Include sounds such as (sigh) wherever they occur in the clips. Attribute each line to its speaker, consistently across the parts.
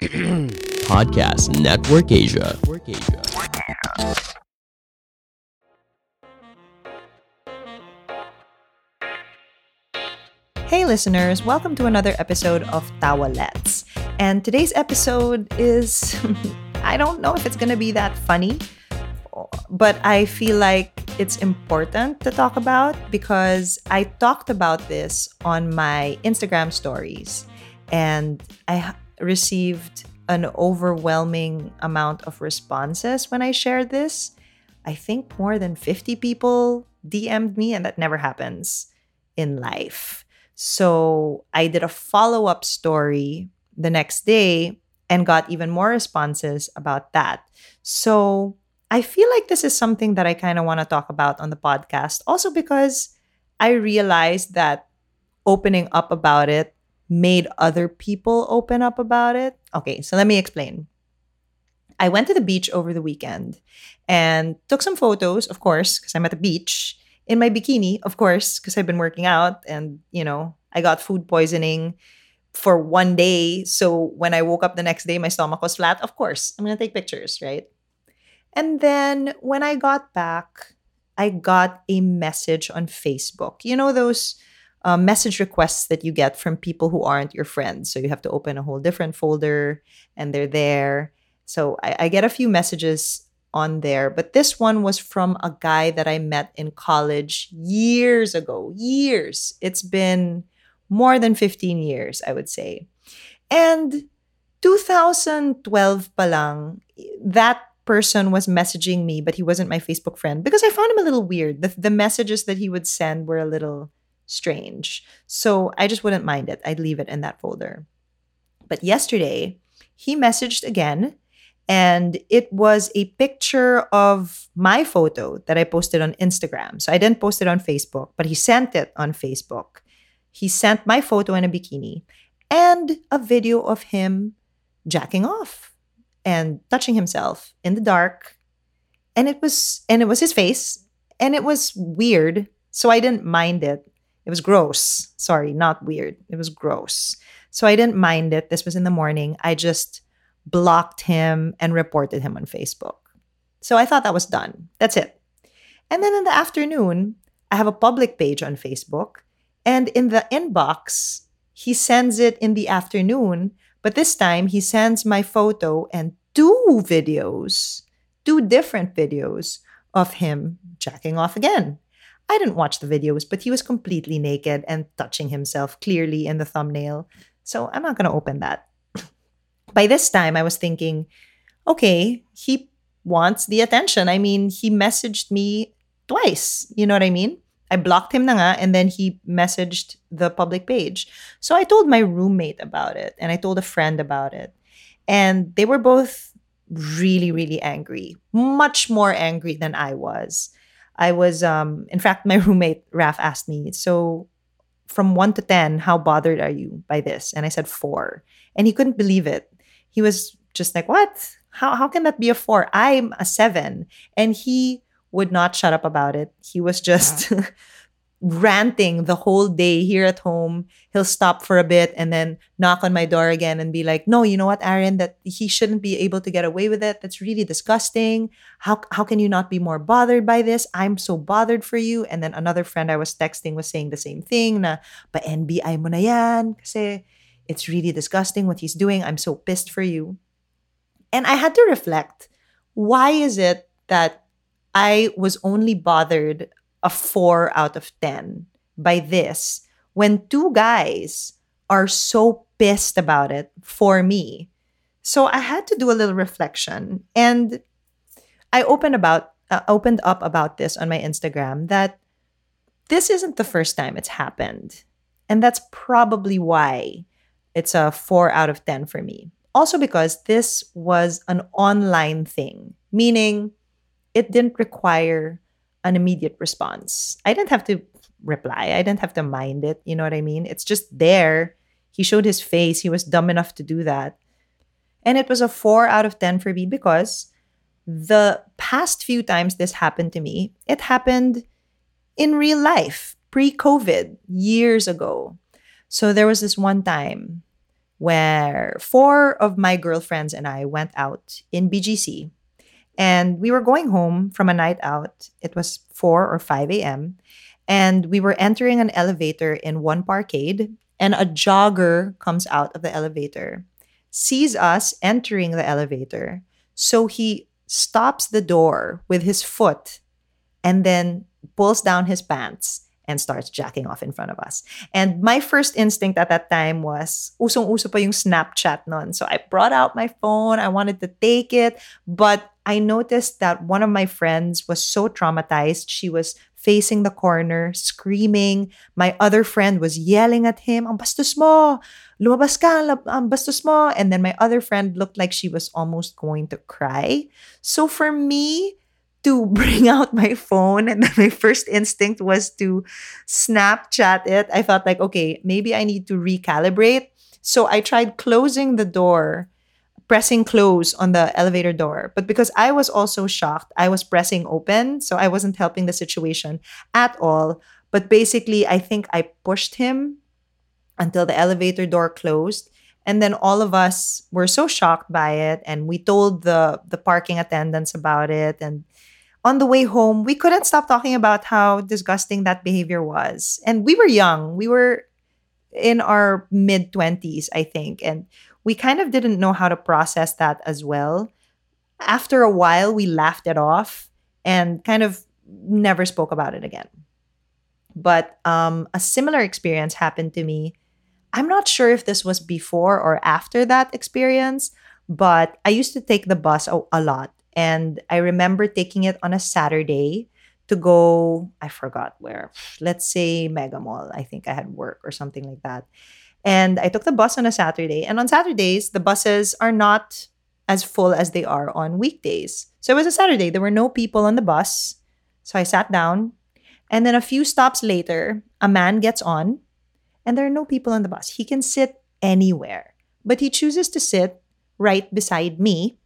Speaker 1: (clears throat) Podcast Network Asia.
Speaker 2: Hey, listeners, welcome to another episode of Tawalets. And today's episode is, (laughs) I don't know if it's going to be that funny, but I feel like it's important to talk about because I talked about this on my Instagram stories and I received an overwhelming amount of responses when I shared this. I think more than 50 people DM'd me, and that never happens in life. So I did a follow up story the next day and got even more responses about that. So I feel like this is something that I kind of want to talk about on the podcast, also because I realized that opening up about it made other people open up about it. Okay, so let me explain. I went to the beach over the weekend and took some photos, of course, because I'm at the beach in my bikini, of course, because I've been working out and, you know, I got food poisoning for one day. So when I woke up the next day, my stomach was flat. Of course, I'm going to take pictures, right? And then when I got back, I got a message on Facebook. You know, those uh, message requests that you get from people who aren't your friends. So you have to open a whole different folder and they're there. So I, I get a few messages on there, but this one was from a guy that I met in college years ago. Years. It's been more than 15 years, I would say. And 2012 palang, that person was messaging me, but he wasn't my Facebook friend because I found him a little weird. The, the messages that he would send were a little strange. So I just wouldn't mind it. I'd leave it in that folder. But yesterday, he messaged again, and it was a picture of my photo that I posted on Instagram. So I didn't post it on Facebook, but he sent it on Facebook. He sent my photo in a bikini and a video of him jacking off and touching himself in the dark and it was and it was his face and it was weird so i didn't mind it it was gross. Sorry not weird. It was gross. So i didn't mind it. This was in the morning. I just blocked him and reported him on facebook. So i thought that was done. That's it. And then in the afternoon i have a public page on facebook and in the inbox he sends it in the afternoon but this time he sends my photo and two videos, two different videos of him jacking off again. I didn't watch the videos, but he was completely naked and touching himself clearly in the thumbnail. So I'm not going to open that. (laughs) By this time, I was thinking, okay, he wants the attention. I mean, he messaged me twice. You know what I mean? I blocked him na nga, and then he messaged the public page. So I told my roommate about it and I told a friend about it. And they were both really, really angry, much more angry than I was. I was, um, in fact, my roommate Raf asked me, So from one to 10, how bothered are you by this? And I said four. And he couldn't believe it. He was just like, What? How, how can that be a four? I'm a seven. And he would not shut up about it. He was just (laughs) ranting the whole day here at home. He'll stop for a bit and then knock on my door again and be like, "No, you know what, Aaron, that he shouldn't be able to get away with it. That's really disgusting. How how can you not be more bothered by this? I'm so bothered for you." And then another friend I was texting was saying the same thing na, "Pa NBI mo na yan kasi it's really disgusting what he's doing. I'm so pissed for you." And I had to reflect, why is it that I was only bothered a four out of 10 by this when two guys are so pissed about it for me. So I had to do a little reflection and I opened about uh, opened up about this on my Instagram that this isn't the first time it's happened. And that's probably why it's a 4 out of 10 for me. Also because this was an online thing, meaning it didn't require an immediate response. I didn't have to reply. I didn't have to mind it. You know what I mean? It's just there. He showed his face. He was dumb enough to do that. And it was a four out of 10 for me because the past few times this happened to me, it happened in real life, pre COVID, years ago. So there was this one time where four of my girlfriends and I went out in BGC. And we were going home from a night out. It was 4 or 5 a.m. And we were entering an elevator in one parkade, and a jogger comes out of the elevator, sees us entering the elevator. So he stops the door with his foot and then pulls down his pants and starts jacking off in front of us. And my first instinct at that time was, usong-uso pa yung Snapchat nun. So I brought out my phone, I wanted to take it, but I noticed that one of my friends was so traumatized. She was facing the corner, screaming. My other friend was yelling at him, ang bastos mo! Lumabas ka, ang bastos mo! And then my other friend looked like she was almost going to cry. So for me, to (laughs) bring out my phone and my first instinct was to Snapchat it. I felt like, okay, maybe I need to recalibrate. So I tried closing the door, pressing close on the elevator door. But because I was also shocked, I was pressing open. So I wasn't helping the situation at all. But basically, I think I pushed him until the elevator door closed. And then all of us were so shocked by it. And we told the, the parking attendants about it. And on the way home, we couldn't stop talking about how disgusting that behavior was. And we were young. We were in our mid 20s, I think. And we kind of didn't know how to process that as well. After a while, we laughed it off and kind of never spoke about it again. But um, a similar experience happened to me. I'm not sure if this was before or after that experience, but I used to take the bus a, a lot and I remember taking it on a Saturday to go, I forgot where, let's say Mega Mall. I think I had work or something like that. And I took the bus on a Saturday. And on Saturdays, the buses are not as full as they are on weekdays. So it was a Saturday. There were no people on the bus. So I sat down. And then a few stops later, a man gets on and there are no people on the bus. He can sit anywhere, but he chooses to sit right beside me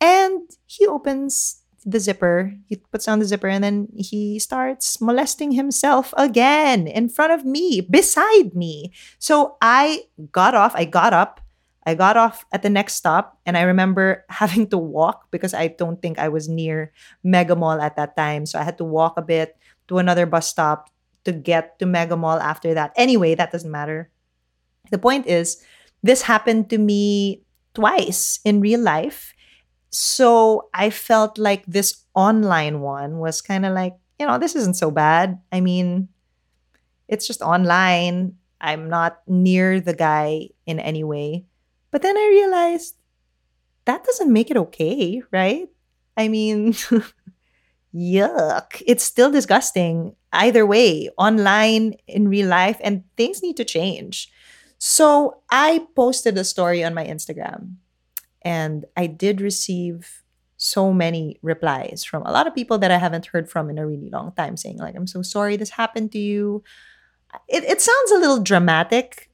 Speaker 2: and he opens the zipper, he puts down the zipper, and then he starts molesting himself again in front of me, beside me. So I got off, I got up, I got off at the next stop, and I remember (laughs) having to walk because I don't think I was near Mega Mall at that time. So I had to walk a bit to another bus stop to get to Mega Mall after that. Anyway, that doesn't matter. The point is, this happened to me twice in real life. So I felt like this online one was kind of like, you know, this isn't so bad. I mean, it's just online. I'm not near the guy in any way. But then I realized that doesn't make it okay, right? I mean, (laughs) yuck. It's still disgusting either way, online, in real life, and things need to change. So I posted a story on my Instagram and I did receive so many replies from a lot of people that I haven't heard from in a really long time saying, like, I'm so sorry this happened to you. It, it sounds a little dramatic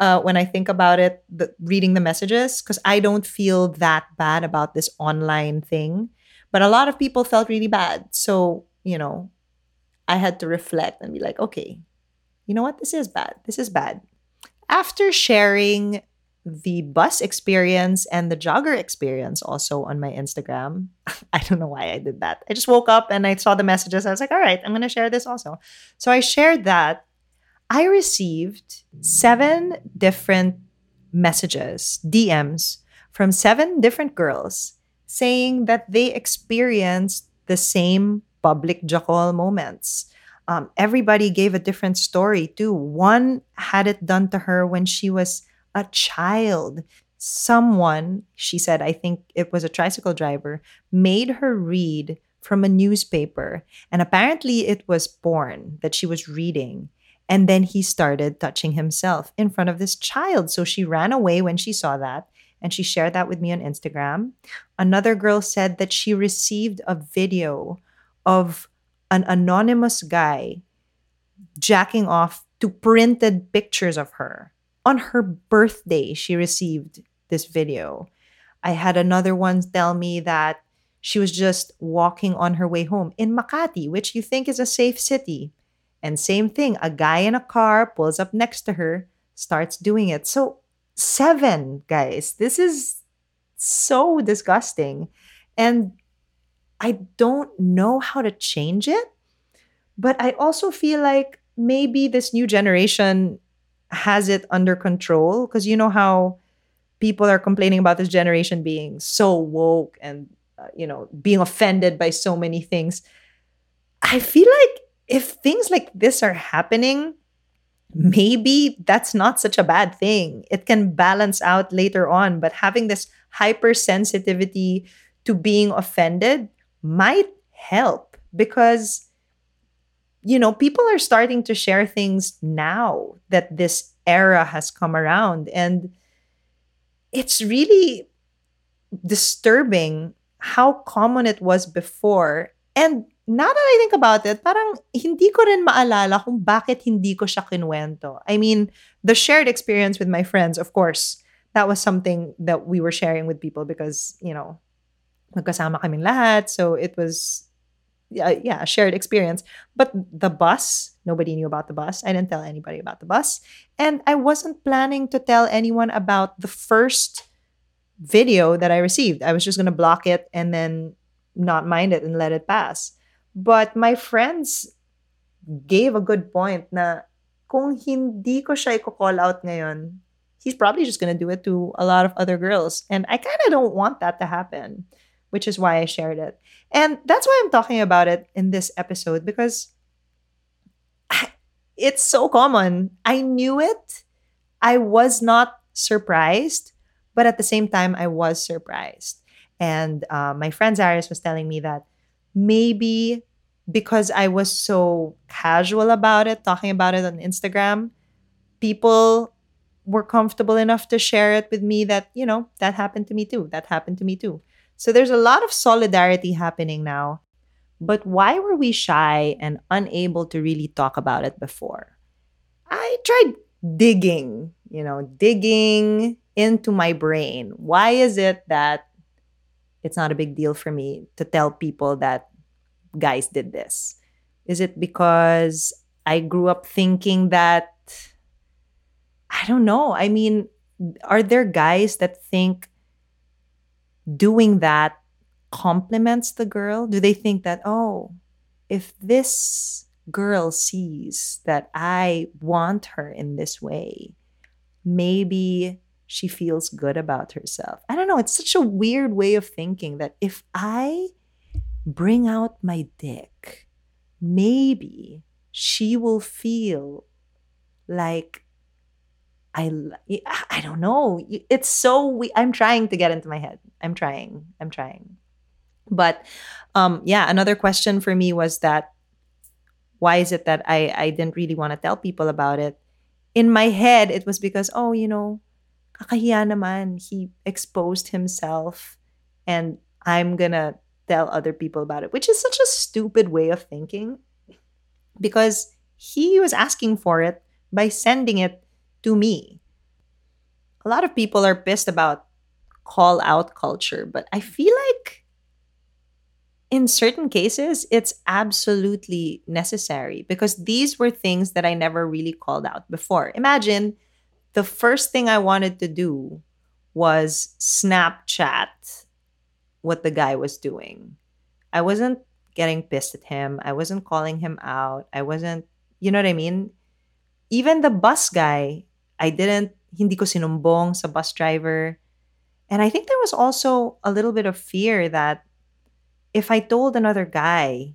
Speaker 2: uh, when I think about it, the, reading the messages, because I don't feel that bad about this online thing. But a lot of people felt really bad. So, you know, I had to reflect and be like, okay, you know what? This is bad. This is bad. After sharing the bus experience and the jogger experience also on my Instagram. (laughs) I don't know why I did that. I just woke up and I saw the messages. I was like, all right, I'm going to share this also. So I shared that. I received seven different messages, DMs from seven different girls saying that they experienced the same public jackal moments. Um, everybody gave a different story too. One had it done to her when she was a child. Someone, she said, I think it was a tricycle driver, made her read from a newspaper. And apparently it was porn that she was reading. And then he started touching himself in front of this child. So she ran away when she saw that and she shared that with me on Instagram. Another girl said that she received a video of an anonymous guy jacking off to printed pictures of her on her birthday, she received this video. I had another one tell me that she was just walking on her way home in Makati, which you think is a safe city. And same thing, a guy in a car pulls up next to her, starts doing it. So seven, guys. This is so disgusting. And I don't know how to change it. But I also feel like maybe this new generation has it under control? Because you know how people are complaining about this generation being so woke and uh, you know being offended by so many things. I feel like if things like this are happening maybe that's not such a bad thing. It can balance out later on but having this hypersensitivity to being offended might help because you know, people are starting to share things now that this era has come around. And it's really disturbing how common it was before. And now that I think about it, parang hindi ko rin maalala kung bakit hindi ko siya kinwento. I mean, the shared experience with my friends, of course, that was something that we were sharing with people because, you know, magkasama kaming lahat. So it was uh, yeah, shared experience. But the bus, nobody knew about the bus. I didn't tell anybody about the bus. And I wasn't planning to tell anyone about the first video that I received. I was just going to block it and then not mind it and let it pass. But my friends gave a good point na kung hindi ko siya i-call out ngayon, he's probably just going to do it to a lot of other girls. And I kind of don't want that to happen which is why I shared it. And that's why I'm talking about it in this episode because it's so common. I knew it. I was not surprised, but at the same time, I was surprised. And uh, my friend Zaris was telling me that maybe because I was so casual about it, talking about it on Instagram, people were comfortable enough to share it with me that, you know, that happened to me too. That happened to me too. So there's a lot of solidarity happening now. But why were we shy and unable to really talk about it before? I tried digging, you know, digging into my brain. Why is it that it's not a big deal for me to tell people that guys did this? Is it because I grew up thinking that I don't know. I mean, are there guys that think doing that compliments the girl? Do they think that, oh, if this girl sees that I want her in this way, maybe she feels good about herself. I don't know. It's such a weird way of thinking that if I bring out my dick, maybe she will feel like I I don't know. It's so we I'm trying to get into my head. I'm trying. I'm trying. But um yeah, another question for me was that why is it that I I didn't really want to tell people about it? In my head it was because oh, you know, kakahiya naman. He exposed himself and I'm going to tell other people about it, which is such a stupid way of thinking because he was asking for it by sending it to me. A lot of people are pissed about call out culture, but I feel like in certain cases, it's absolutely necessary because these were things that I never really called out before. Imagine the first thing I wanted to do was Snapchat what the guy was doing. I wasn't getting pissed at him. I wasn't calling him out. I wasn't, you know what I mean? Even the bus guy, I didn't, hindi ko sinumbong sa bus driver. And I think there was also a little bit of fear that if I told another guy,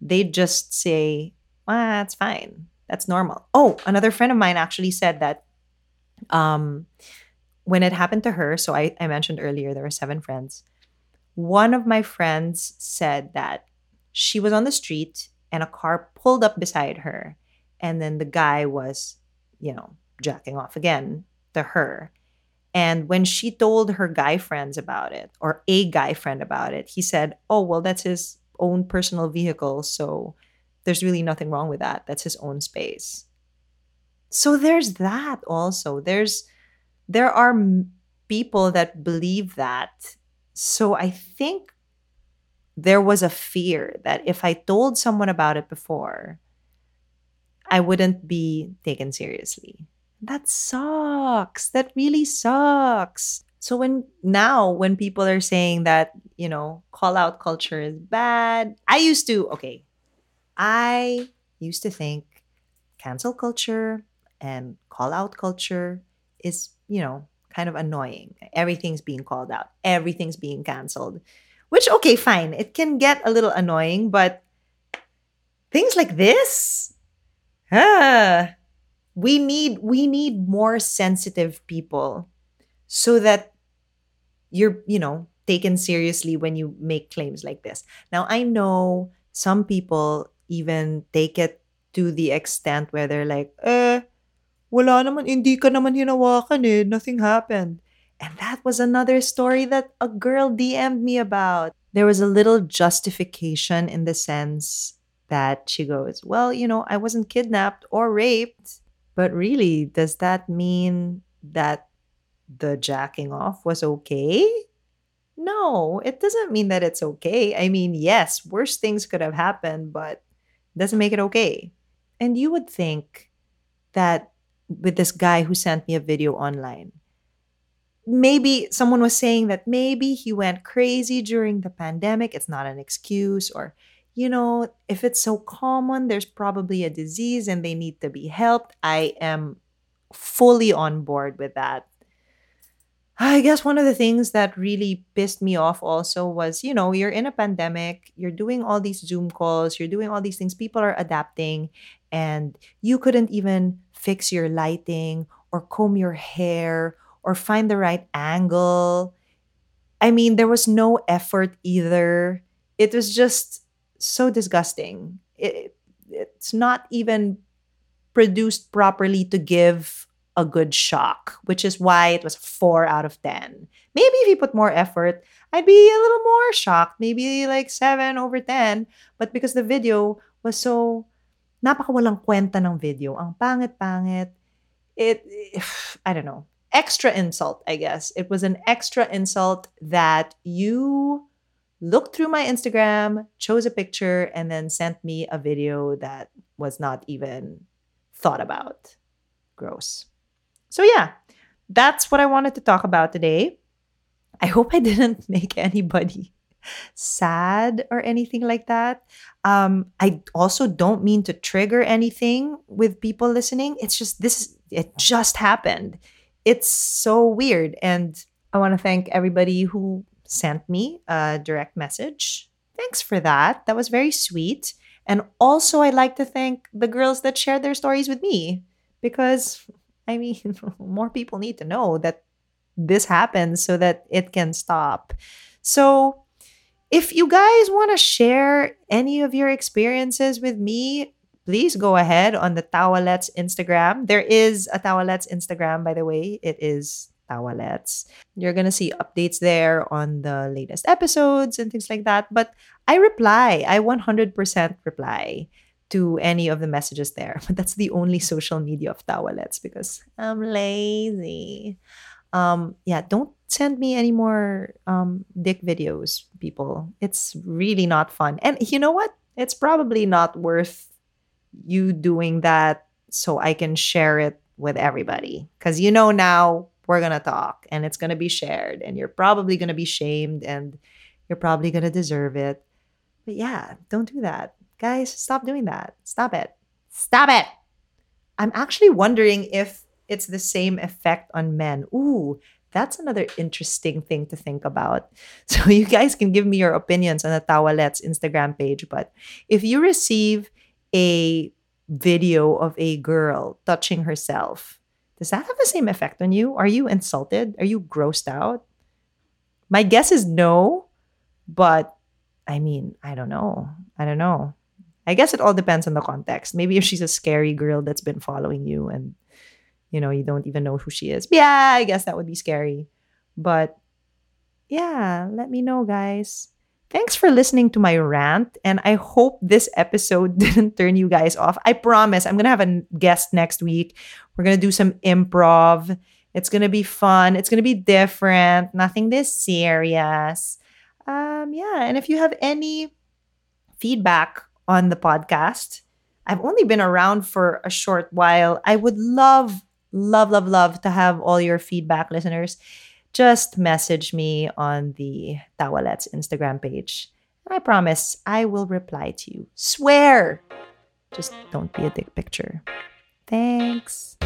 Speaker 2: they'd just say, ah, that's fine. That's normal. Oh, another friend of mine actually said that um, when it happened to her, so I, I mentioned earlier there were seven friends. One of my friends said that she was on the street and a car pulled up beside her. And then the guy was, you know, jacking off again to her. And when she told her guy friends about it, or a guy friend about it, he said, Oh, well, that's his own personal vehicle. So there's really nothing wrong with that. That's his own space. So there's that also. There's, there are people that believe that. So I think there was a fear that if I told someone about it before, I wouldn't be taken seriously That sucks. That really sucks. So when now when people are saying that, you know, call out culture is bad, I used to okay. I used to think cancel culture and call out culture is, you know, kind of annoying. Everything's being called out. Everything's being canceled. Which okay, fine. It can get a little annoying, but things like this, ah, we need we need more sensitive people so that you're, you know, taken seriously when you make claims like this. Now, I know some people even take it to the extent where they're like, eh, wala naman, hindi ka naman hinawakan eh, nothing happened. And that was another story that a girl DM'd me about. There was a little justification in the sense that she goes, Well, you know, I wasn't kidnapped or raped. But really, does that mean that the jacking off was okay? No, it doesn't mean that it's okay. I mean, yes, worse things could have happened, but doesn't make it okay. And you would think that with this guy who sent me a video online, maybe someone was saying that maybe he went crazy during the pandemic. It's not an excuse. Or, you know, if it's so common, there's probably a disease and they need to be helped. I am fully on board with that. I guess one of the things that really pissed me off also was, you know, you're in a pandemic, you're doing all these Zoom calls, you're doing all these things, people are adapting, and you couldn't even fix your lighting or comb your hair or find the right angle. I mean, there was no effort either. It was just so disgusting. It, it's not even produced properly to give a good shock, which is why it was four out of 10. Maybe if you put more effort, I'd be a little more shocked, maybe like seven over 10. But because the video was so napakawalang kwenta ng video, ang pangit-pangit, it, (sighs) I don't know, extra insult, I guess. It was an extra insult that you looked through my Instagram, chose a picture, and then sent me a video that was not even thought about. Gross. So, yeah, that's what I wanted to talk about today. I hope I (laughs) didn't make anybody sad or anything like that. Um, I also don't mean to trigger anything with people listening. It's just this, it just happened. It's so weird. And I want to thank everybody who sent me a direct message. Thanks for that. That was very sweet. And also, I'd like to thank the girls that shared their stories with me because I mean, (laughs) more people need to know that this happens so that it can stop. So, if you guys want to share any of your experiences with me, please go ahead on the Tawalets Instagram. There is a Tawalets Instagram, by the way. It is Tawalets. You're going to see updates there on the latest episodes and things like that. But I reply, I 100% reply to any of the messages there. (laughs) But that's the only social media of Tawalets because I'm lazy. Um, yeah, don't send me any more um, dick videos, people. It's really not fun. And you know what? It's probably not worth you doing that so I can share it with everybody. Because you know now we're going to talk and it's going to be shared and you're probably going to be shamed and you're probably going to deserve it. But yeah, don't do that. Guys, stop doing that. Stop it. Stop it. I'm actually wondering if it's the same effect on men. Ooh, that's another interesting thing to think about. (laughs) So you guys can give me your opinions on the Tawalets Instagram page. But if you receive a video of a girl touching herself, does that have the same effect on you? Are you insulted? Are you grossed out? My guess is no, but I mean, I don't know. I don't know. I guess it all depends on the context. Maybe if she's a scary girl that's been following you and you know, you don't even know who she is. Yeah, I guess that would be scary. But yeah, let me know, guys. Thanks for listening to my rant. And I hope this episode (laughs) didn't turn you guys off. I promise I'm going to have a guest next week. We're going to do some improv. It's going to be fun. It's going to be different. Nothing this serious. Um, yeah. And if you have any feedback on the podcast. I've only been around for a short while. I would love
Speaker 3: love, love, love to have all your feedback, listeners. Just message me on the Tawalets Instagram page. I promise I will reply to you. Swear! Just don't be a dick picture. Thanks.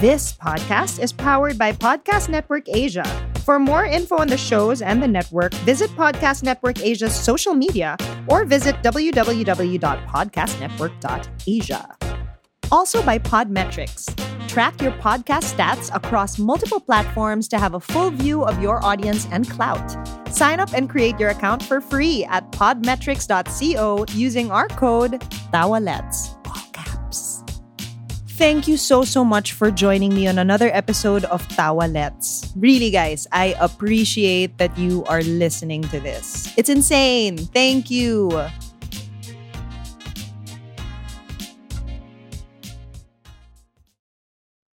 Speaker 2: This podcast is powered by Podcast Network Asia. For more info on the shows and the network, visit Podcast Network Asia's social media or visit www.podcastnetwork.asia. Also by Podmetrics. Track your podcast stats across multiple platforms to have a full view of your audience and clout. Sign up and create your account for free at podmetrics.co using our code TAWALETS. All caps. Thank you so, so much for joining me on another episode of Tawalets. Really, guys, I appreciate that you are listening to this. It's insane. Thank you.